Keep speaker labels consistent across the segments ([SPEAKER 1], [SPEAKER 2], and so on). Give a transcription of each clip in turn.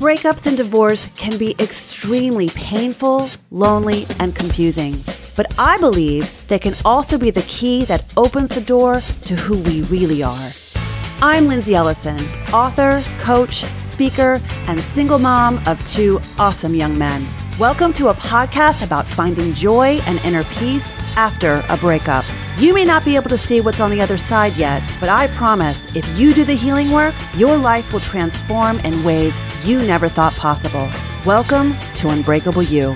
[SPEAKER 1] Breakups and divorce can be extremely painful, lonely, and confusing. But I believe they can also be the key that opens the door to who we really are. I'm Lindsay Ellison, author, coach, speaker, and single mom of two awesome young men. Welcome to a podcast about finding joy and inner peace after a breakup. You may not be able to see what's on the other side yet, but I promise if you do the healing work, your life will transform in ways you never thought possible. Welcome to Unbreakable You.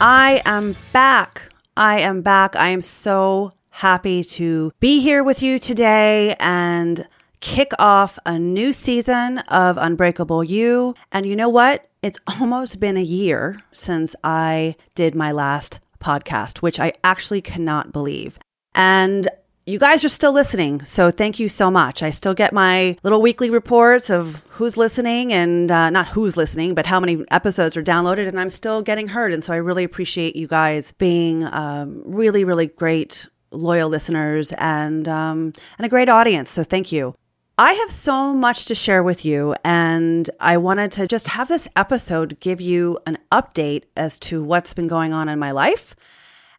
[SPEAKER 1] I am back. I am back. I am so happy to be here with you today and kick off a new season of Unbreakable You. And you know what? It's almost been a year since I did my last podcast, which I actually cannot believe. And you guys are still listening. So thank you so much. I still get my little weekly reports of who's listening and uh, not who's listening, but how many episodes are downloaded. And I'm still getting heard. And so I really appreciate you guys being um, really, really great loyal listeners and um, and a great audience. So thank you. I have so much to share with you, and I wanted to just have this episode give you an update as to what's been going on in my life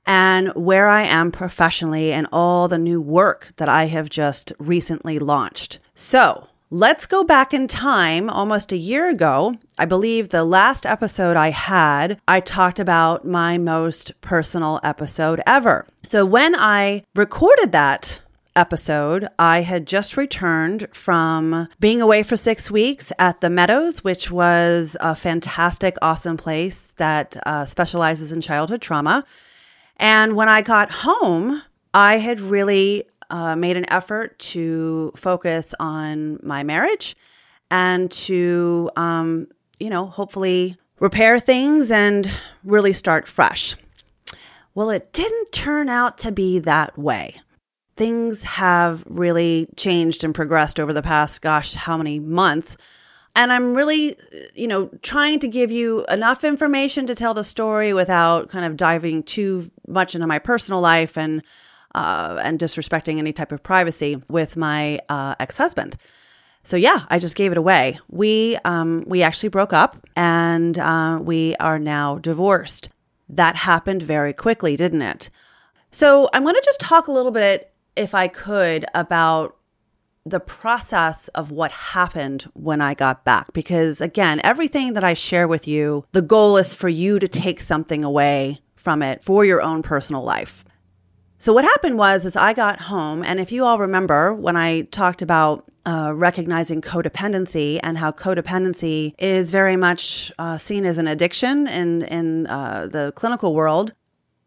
[SPEAKER 1] and where I am professionally and all the new work that I have just recently launched. So, Let's go back in time almost a year ago. I believe the last episode I had, I talked about my most personal episode ever. So when I recorded that episode, I had just returned from being away for six weeks at the Meadows, which was a fantastic, awesome place that uh, specializes in childhood trauma. And when I got home, I had really uh, made an effort to focus on my marriage and to, um, you know, hopefully repair things and really start fresh. Well, it didn't turn out to be that way. Things have really changed and progressed over the past, gosh, how many months? And I'm really, you know, trying to give you enough information to tell the story without kind of diving too much into my personal life and uh, and disrespecting any type of privacy with my uh, ex husband. So yeah, I just gave it away. We um, we actually broke up, and uh, we are now divorced. That happened very quickly, didn't it? So I'm going to just talk a little bit, if I could, about the process of what happened when I got back. Because again, everything that I share with you, the goal is for you to take something away from it for your own personal life. So what happened was is I got home and if you all remember when I talked about uh, recognizing codependency and how codependency is very much uh, seen as an addiction in in uh, the clinical world,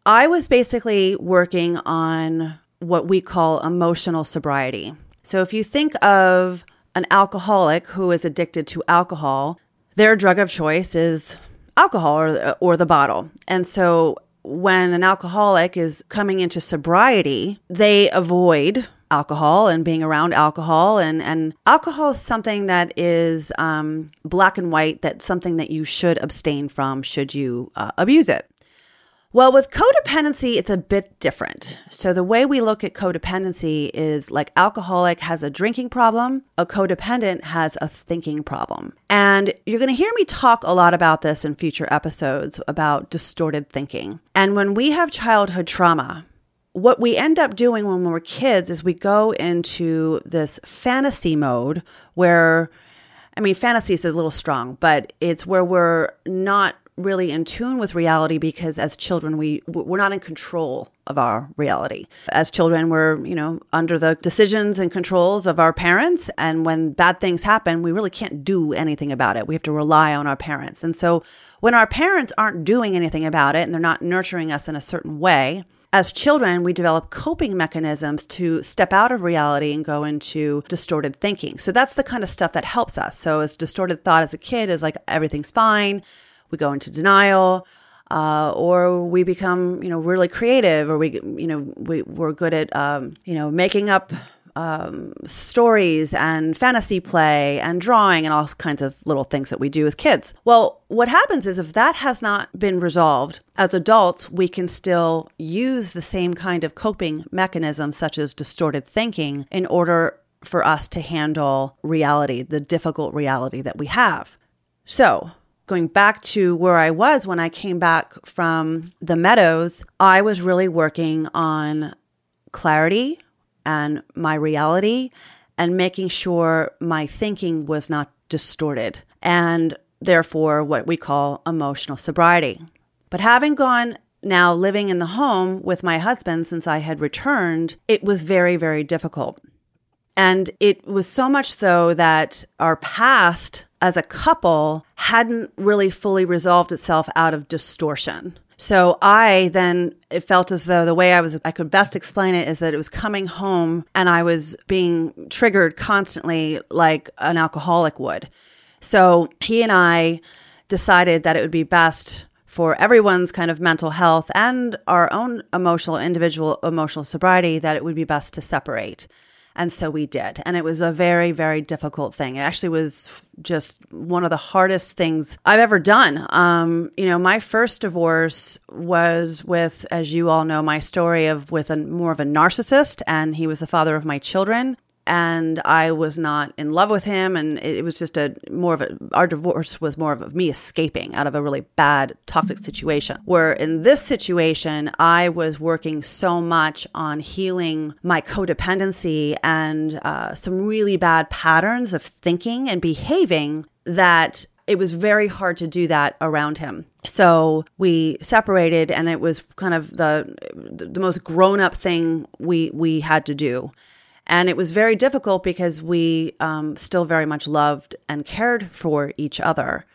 [SPEAKER 1] I was basically working on what we call emotional sobriety. So if you think of an alcoholic who is addicted to alcohol, their drug of choice is alcohol or, or the bottle. And so when an alcoholic is coming into sobriety, they avoid alcohol and being around alcohol and and alcohol is something that is um, black and white that's something that you should abstain from should you uh, abuse it well, with codependency, it's a bit different. So, the way we look at codependency is like alcoholic has a drinking problem, a codependent has a thinking problem. And you're going to hear me talk a lot about this in future episodes about distorted thinking. And when we have childhood trauma, what we end up doing when we're kids is we go into this fantasy mode where, I mean, fantasy is a little strong, but it's where we're not really in tune with reality because as children we we're not in control of our reality. As children we're, you know, under the decisions and controls of our parents and when bad things happen, we really can't do anything about it. We have to rely on our parents. And so when our parents aren't doing anything about it and they're not nurturing us in a certain way, as children, we develop coping mechanisms to step out of reality and go into distorted thinking. So that's the kind of stuff that helps us. So, as distorted thought as a kid is like everything's fine, we go into denial, uh, or we become, you know, really creative, or we, you know, we, we're good at, um, you know, making up um, stories and fantasy play and drawing and all kinds of little things that we do as kids. Well, what happens is if that has not been resolved, as adults, we can still use the same kind of coping mechanisms, such as distorted thinking, in order for us to handle reality, the difficult reality that we have. So, going back to where I was when I came back from the meadows, I was really working on clarity and my reality and making sure my thinking was not distorted and therefore what we call emotional sobriety. But having gone now living in the home with my husband since I had returned, it was very, very difficult. And it was so much so that our past as a couple hadn't really fully resolved itself out of distortion. So I then it felt as though the way I was I could best explain it is that it was coming home and I was being triggered constantly like an alcoholic would. So he and I decided that it would be best for everyone's kind of mental health and our own emotional individual emotional sobriety that it would be best to separate. And so we did. And it was a very, very difficult thing. It actually was just one of the hardest things I've ever done. Um, you know, my first divorce was with, as you all know, my story of with a more of a narcissist, and he was the father of my children and I was not in love with him. And it, was just a more of a, our divorce was more of me escaping out of a really bad, toxic situation. Where in this situation, I was working so much on healing my codependency and uh, some really bad patterns of thinking and behaving that it was very hard to do that around him. So we separated and it was kind of the the most grown up thing we we had to do. And it was very difficult because we um, still very much loved and cared for each other.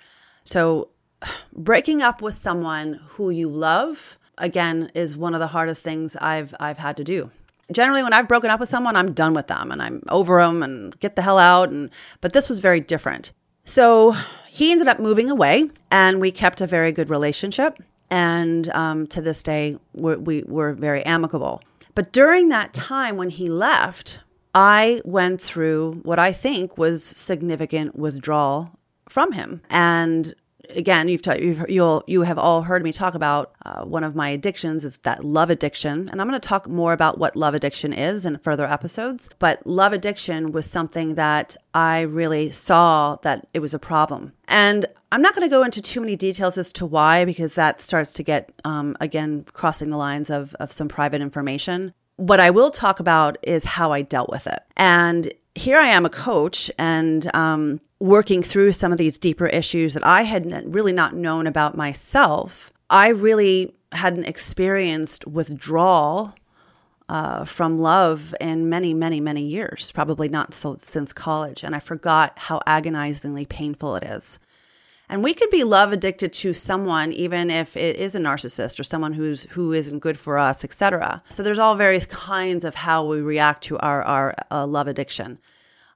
[SPEAKER 1] So, breaking up with someone who you love, again, is one of the hardest things I've, I've had to do. Generally, when I've broken up with someone, I'm done with them and I'm over them and get the hell out. And, but this was very different. So, he ended up moving away and we kept a very good relationship. And um, to this day, we're, we were very amicable. But during that time when he left, I went through what I think was significant withdrawal from him. And again, you've, you've you'll you have all heard me talk about uh, one of my addictions. is that love addiction, and I'm going to talk more about what love addiction is in further episodes. But love addiction was something that I really saw that it was a problem, and I'm not going to go into too many details as to why because that starts to get um, again crossing the lines of of some private information. What I will talk about is how I dealt with it, and here I am a coach and um, working through some of these deeper issues that I had really not known about myself. I really hadn't experienced withdrawal uh, from love in many, many, many years, probably not so, since college. And I forgot how agonizingly painful it is. And we could be love addicted to someone, even if it is a narcissist or someone who's who isn't good for us, etc. So there's all various kinds of how we react to our our uh, love addiction.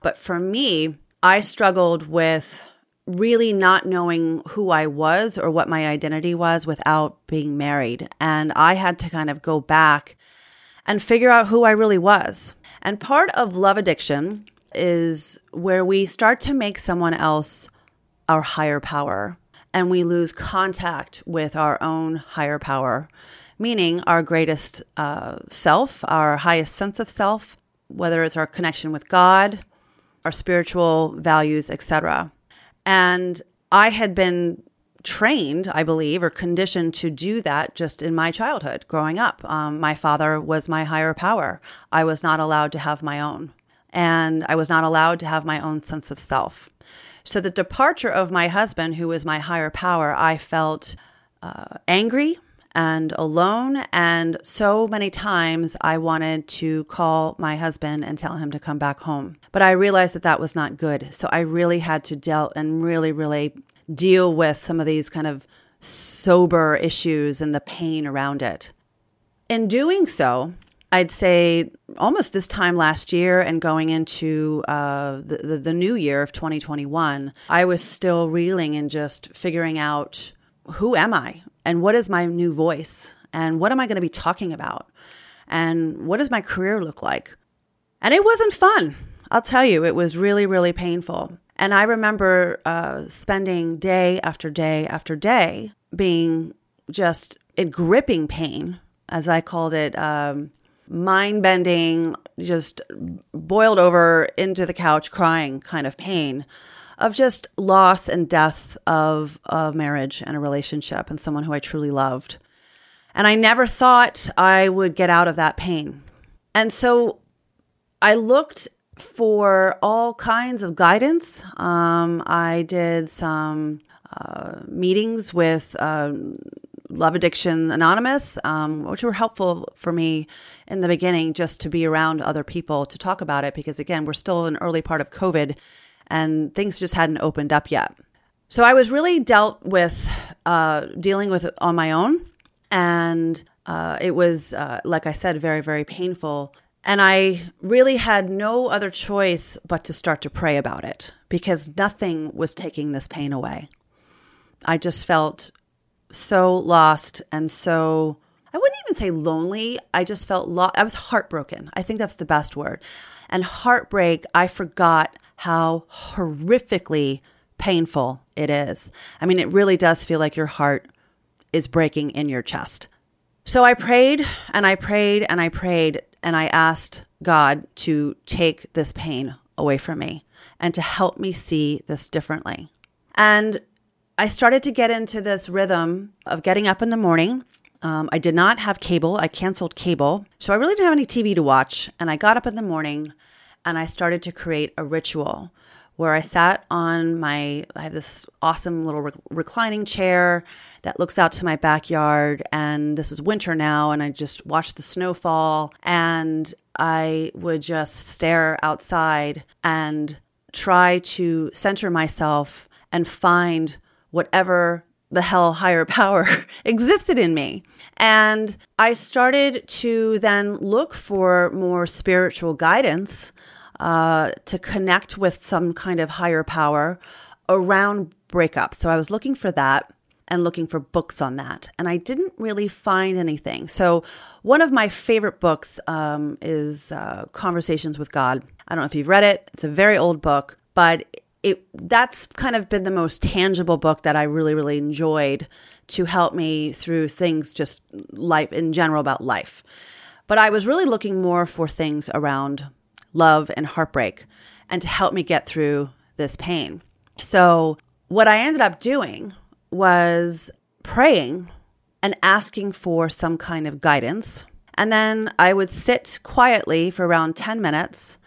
[SPEAKER 1] But for me, I struggled with really not knowing who I was or what my identity was without being married, and I had to kind of go back and figure out who I really was. And part of love addiction is where we start to make someone else our higher power and we lose contact with our own higher power, meaning our greatest uh, self, our highest sense of self, whether it's our connection with God, our spiritual values, etc. And I had been trained, I believe, or conditioned to do that just in my childhood growing up. Um, my father was my higher power. I was not allowed to have my own, and I was not allowed to have my own sense of self. So the departure of my husband, who was my higher power, I felt uh, angry and alone. And so many times I wanted to call my husband and tell him to come back home. But I realized that that was not good. So I really had to deal and really, really deal with some of these kind of sober issues and the pain around it. In doing so, I'd say almost this time last year and going into uh, the, the, the new year of 2021, I was still reeling and just figuring out who am I and what is my new voice and what am I going to be talking about and what does my career look like? And it wasn't fun. I'll tell you, it was really, really painful. And I remember uh, spending day after day after day being just in gripping pain, as I called it. Um, mind bending, just boiled over into the couch crying kind of pain of just loss and death of a marriage and a relationship and someone who I truly loved. And I never thought I would get out of that pain. And so I looked for all kinds of guidance. Um, I did some uh, meetings with uh, Love Addiction Anonymous, um, which were helpful for me in the beginning just to be around other people to talk about it because, again, we're still in early part of COVID and things just hadn't opened up yet. So I was really dealt with uh, dealing with it on my own. And uh, it was, uh, like I said, very, very painful. And I really had no other choice but to start to pray about it because nothing was taking this pain away. I just felt so lost and so I wouldn't even say lonely. I just felt lo- I was heartbroken. I think that's the best word. And heartbreak, I forgot how horrifically painful it is. I mean, it really does feel like your heart is breaking in your chest. So I prayed and I prayed and I prayed and I asked God to take this pain away from me and to help me see this differently. And I started to get into this rhythm of getting up in the morning. Um, I did not have cable. I canceled cable. So I really didn't have any TV to watch. And I got up in the morning and I started to create a ritual where I sat on my, I have this awesome little re- reclining chair that looks out to my backyard. And this is winter now. And I just watched the snowfall. And I would just stare outside and try to center myself and find whatever the hell higher power existed in me. And I started to then look for more spiritual guidance uh, to connect with some kind of higher power around breakups. So I was looking for that and looking for books on that. And I didn't really find anything. So, one of my favorite books um, is uh, Conversations with God. I don't know if you've read it, it's a very old book, but it that's kind of been the most tangible book that I really really enjoyed to help me through things just life in general about life. But I was really looking more for things around love and heartbreak and to help me get through this pain. So, what I ended up doing was praying and asking for some kind of guidance. And then I would sit quietly for around 10 minutes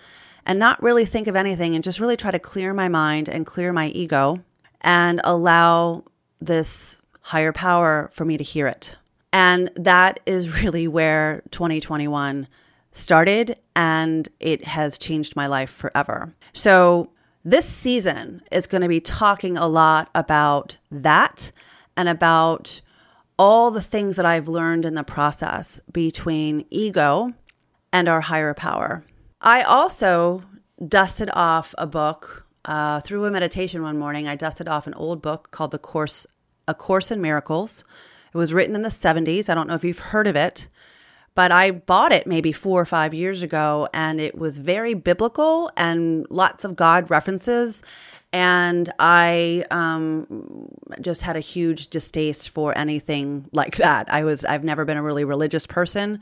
[SPEAKER 1] and not really think of anything and just really try to clear my mind and clear my ego and allow this higher power for me to hear it. And that is really where 2021 started and it has changed my life forever. So, this season is going to be talking a lot about that and about all the things that I've learned in the process between ego and our higher power. I also dusted off a book uh, through a meditation one morning. I dusted off an old book called The Course, A Course in Miracles. It was written in the 70s. I don't know if you've heard of it, but I bought it maybe four or five years ago, and it was very biblical and lots of God references. And I um, just had a huge distaste for anything like that. I was I've never been a really religious person,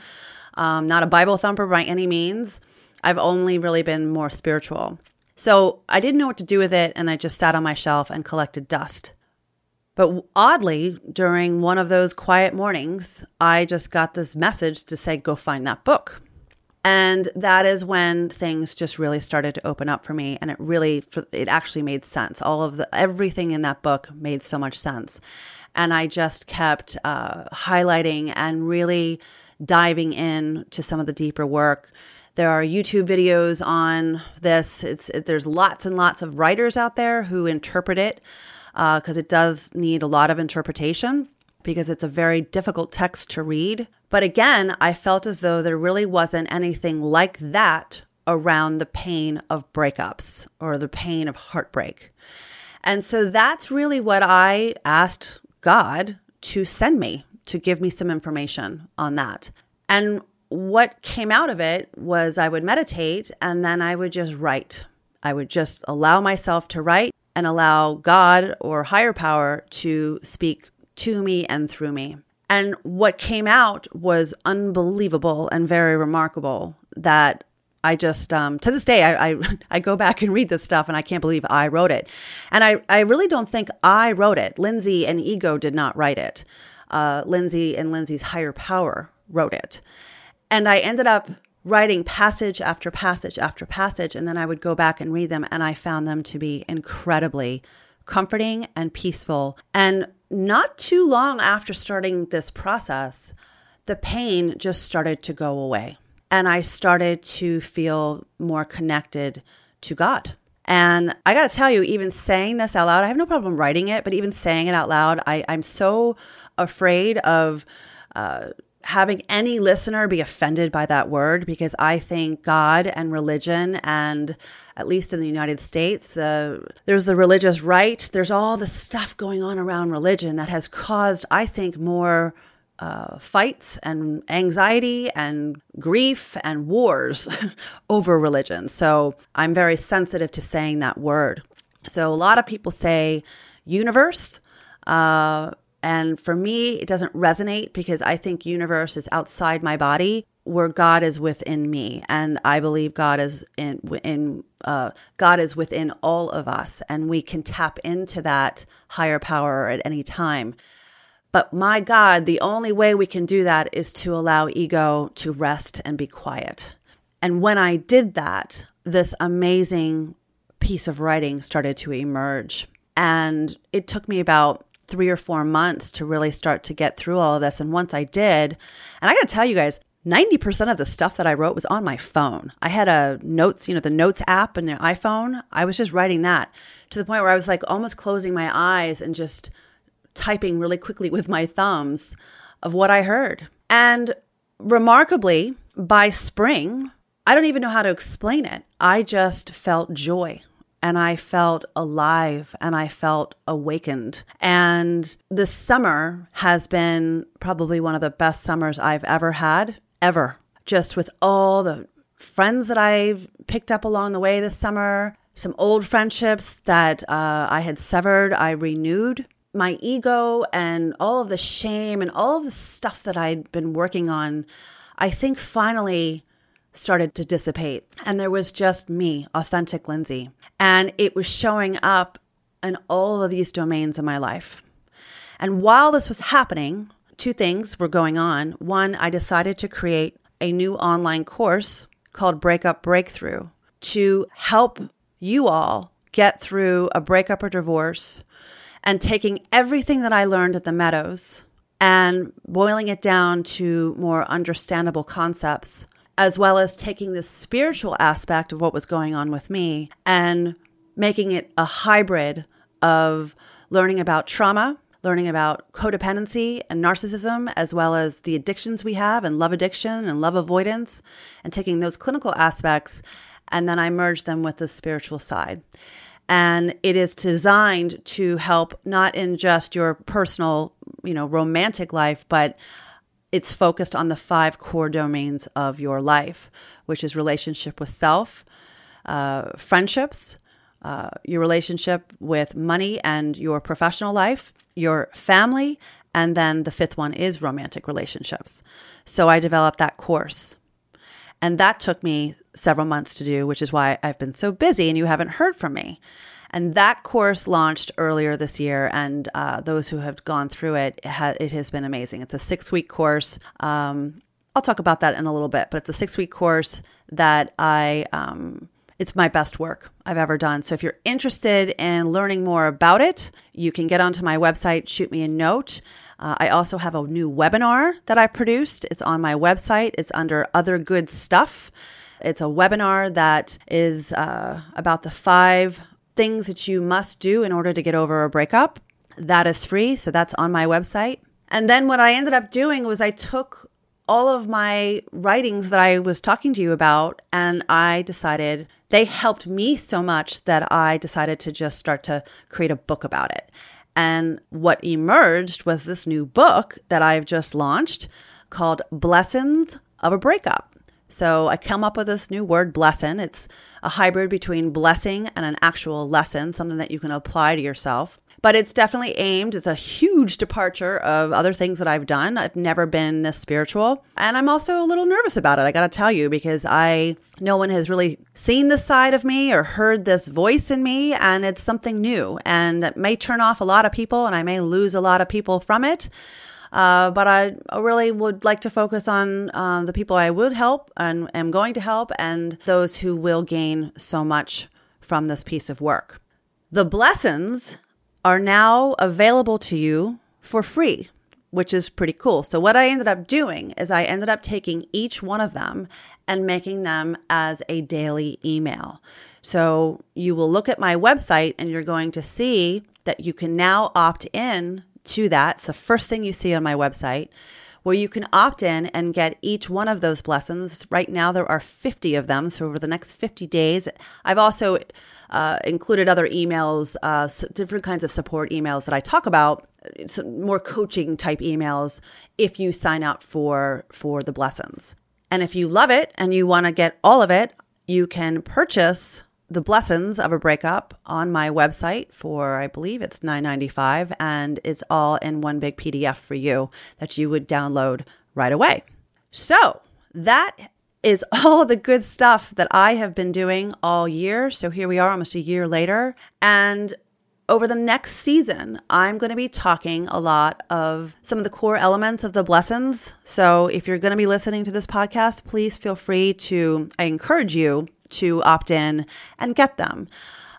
[SPEAKER 1] um, not a Bible thumper by any means. I've only really been more spiritual. So I didn't know what to do with it, and I just sat on my shelf and collected dust. But oddly, during one of those quiet mornings, I just got this message to say, go find that book. And that is when things just really started to open up for me. And it really, it actually made sense. All of the, everything in that book made so much sense. And I just kept uh, highlighting and really diving in to some of the deeper work. There are YouTube videos on this. It's it, there's lots and lots of writers out there who interpret it because uh, it does need a lot of interpretation because it's a very difficult text to read. But again, I felt as though there really wasn't anything like that around the pain of breakups or the pain of heartbreak. And so that's really what I asked God to send me to give me some information on that. And what came out of it was I would meditate and then I would just write. I would just allow myself to write and allow God or higher power to speak to me and through me. And what came out was unbelievable and very remarkable that I just, um, to this day, I, I, I, go back and read this stuff and I can't believe I wrote it. And I, I really don't think I wrote it. Lindsay and Ego did not write it. Uh, Lindsay and Lindsay's higher power wrote it. And I ended up writing passage after passage after passage. And then I would go back and read them. And I found them to be incredibly comforting and peaceful. And not too long after starting this process, the pain just started to go away. And I started to feel more connected to God. And I got to tell you, even saying this out loud, I have no problem writing it, but even saying it out loud, I, I'm so afraid of uh, having any listener be offended by that word because I think God and religion, and at least in the United States, uh, there's the religious right. There's all the stuff going on around religion that has caused, I think, more uh, fights and anxiety and grief and wars over religion. So I'm very sensitive to saying that word. So a lot of people say universe. Uh, and for me, it doesn't resonate because I think universe is outside my body where God is within me. And I believe God is in, in uh, God is within all of us. And we can tap into that higher power at any time. But my God, the only way we can do that is to allow ego to rest and be quiet. And when I did that, this amazing piece of writing started to emerge. And it took me about three or four months to really start to get through all of this. And once I did, and I got to tell you guys, 90% of the stuff that I wrote was on my phone. I had a notes, you know, the notes app and the iPhone. I was just writing that to the point where I was like almost closing my eyes and just typing really quickly with my thumbs of what I heard. And remarkably, by spring, I don't even know how to explain it. I just felt joy and I felt alive and I felt awakened. And this summer has been probably one of the best summers I've ever had, ever. Just with all the friends that I've picked up along the way this summer, some old friendships that uh, I had severed, I renewed. My ego and all of the shame and all of the stuff that I'd been working on, I think finally started to dissipate. And there was just me, authentic Lindsay. And it was showing up in all of these domains in my life. And while this was happening, two things were going on. One, I decided to create a new online course called Breakup Breakthrough to help you all get through a breakup or divorce and taking everything that I learned at the Meadows and boiling it down to more understandable concepts as well as taking the spiritual aspect of what was going on with me and making it a hybrid of learning about trauma, learning about codependency and narcissism, as well as the addictions we have and love addiction and love avoidance, and taking those clinical aspects. And then I merge them with the spiritual side. And it is designed to help not in just your personal, you know, romantic life, but it's focused on the five core domains of your life, which is relationship with self, uh, friendships, uh, your relationship with money and your professional life, your family, and then the fifth one is romantic relationships. So I developed that course. And that took me several months to do, which is why I've been so busy and you haven't heard from me. And that course launched earlier this year, and uh, those who have gone through it, it, ha- it, has been amazing. It's a six week course. Um, I'll talk about that in a little bit, but it's a six week course that I, um, it's my best work I've ever done. So if you're interested in learning more about it, you can get onto my website, shoot me a note. Uh, I also have a new webinar that I produced. It's on my website. It's under Other Good Stuff. It's a webinar that is uh, about the five things that you must do in order to get over a breakup. That is free. So that's on my website. And then what I ended up doing was I took all of my writings that I was talking to you about and I decided they helped me so much that I decided to just start to create a book about it. And what emerged was this new book that I've just launched called Blessings of a Breakup. So I come up with this new word, blessing. It's a hybrid between blessing and an actual lesson, something that you can apply to yourself. but it's definitely aimed. It's a huge departure of other things that I've done. I've never been this spiritual. And I'm also a little nervous about it, I got to tell you, because I, no one has really seen this side of me or heard this voice in me. And it's something new and it may turn off a lot of people and I may lose a lot of people from it. Uh, but I really would like to focus on uh, the people I would help and am going to help and those who will gain so much from this piece of work. The blessings are now available to you for free, which is pretty cool. So, what I ended up doing is I ended up taking each one of them and making them as a daily email. So, you will look at my website and you're going to see that you can now opt in to that. It's the first thing you see on my website where you can opt in and get each one of those blessings. Right now, there are 50 of them. So, over the next 50 days, I've also uh, included other emails, uh, different kinds of support emails that I talk about, more coaching type emails if you sign up for for the blessings. And if you love it and you want to get all of it, you can purchase the blessings of a breakup on my website for I believe it's 9.95 and it's all in one big PDF for you that you would download right away. So, that is all the good stuff that I have been doing all year. So here we are almost a year later and over the next season, I'm going to be talking a lot of some of the core elements of the blessings. So if you're going to be listening to this podcast, please feel free to, I encourage you to opt in and get them.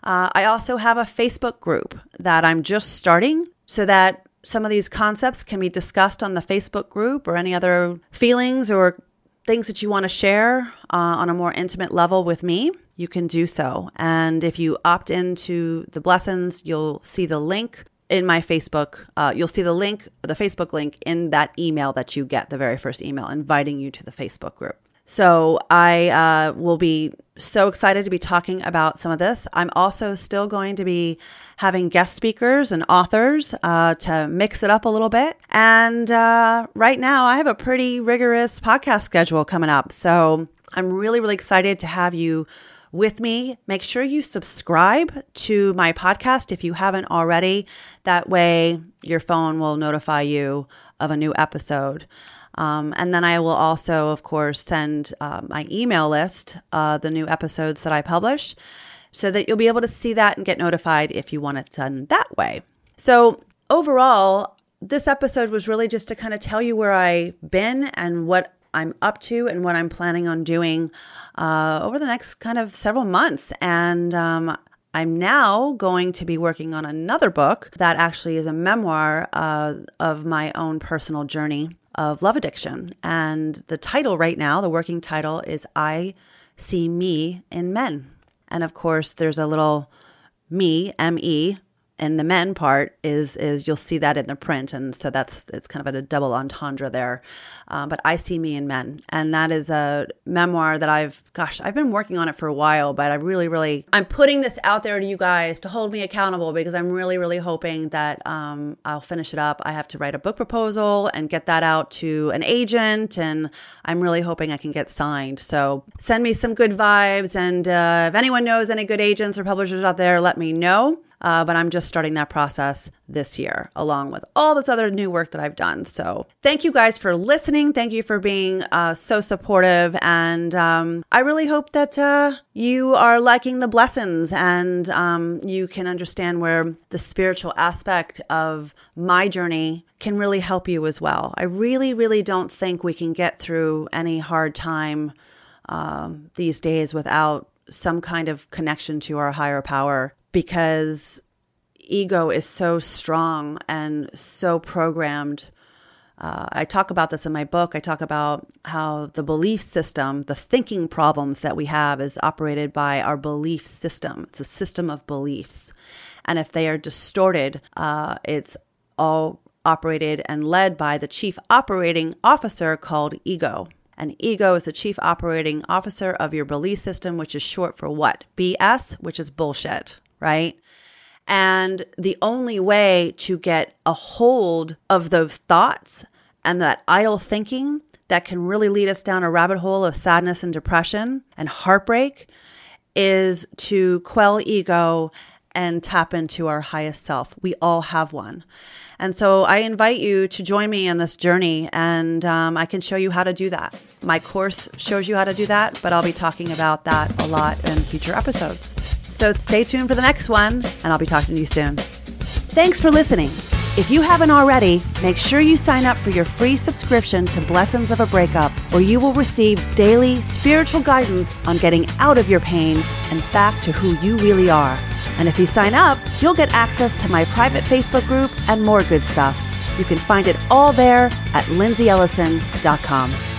[SPEAKER 1] Uh, I also have a Facebook group that I'm just starting so that some of these concepts can be discussed on the Facebook group or any other feelings or things that you want to share uh, on a more intimate level with me, you can do so. And if you opt into the blessings, you'll see the link in my Facebook. Uh, you'll see the link, the Facebook link in that email that you get, the very first email inviting you to the Facebook group. So I uh, will be so excited to be talking about some of this. I'm also still going to be having guest speakers and authors uh, to mix it up a little bit. And uh, right now, I have a pretty rigorous podcast schedule coming up. So I'm really, really excited to have you with me. Make sure you subscribe to my podcast if you haven't already. That way, your phone will notify you of a new episode. Um, and then I will also, of course, send uh, my email list, uh, the new episodes that I publish, so that you'll be able to see that and get notified if you want it done that way. So, overall, this episode was really just to kind of tell you where I've been and what I'm up to and what I'm planning on doing uh, over the next kind of several months. And um, I'm now going to be working on another book that actually is a memoir uh, of my own personal journey of love addiction. And the title right now, the working title, is I See Me in Men. And of course, there's a little me, M E, and the men part is is you'll see that in the print and so that's it's kind of a double entendre there. Um, but i see me in men and that is a memoir that i've gosh i've been working on it for a while but i really really i'm putting this out there to you guys to hold me accountable because i'm really really hoping that um, i'll finish it up. I have to write a book proposal and get that out to an agent and i'm really hoping i can get signed. So send me some good vibes and uh, if anyone knows any good agents or publishers out there let me know uh, but I'm just starting that process this year, along with all this other new work that I've done. So, thank you guys for listening. Thank you for being uh, so supportive. And um, I really hope that uh, you are liking the blessings and um, you can understand where the spiritual aspect of my journey can really help you as well. I really, really don't think we can get through any hard time um, these days without some kind of connection to our higher power because ego is so strong and so programmed. Uh, I talk about this in my book. I talk about how the belief system, the thinking problems that we have, is operated by our belief system. It's a system of beliefs. And if they are distorted, uh, it's all operated and led by the chief operating officer called ego. And ego is the chief operating officer of your belief system, which is short for what? BS, which is bullshit right? And the only way to get a hold of those thoughts and that idle thinking that can really lead us down a rabbit hole of sadness and depression and heartbreak is to quell ego and tap into our highest self. We all have one. And so I invite you to join me in this journey, and um, I can show you how to do that. My course shows you how to do that, but I'll be talking about that a lot in future episodes. So stay tuned for the next one, and I'll be talking to you soon. Thanks for listening. If you haven't already, make sure you sign up for your free subscription to Blessings of a Breakup, where you will receive daily spiritual guidance on getting out of your pain and back to who you really are. And if you sign up, you'll get access to my private Facebook group and more good stuff. You can find it all there at lindsayellison.com.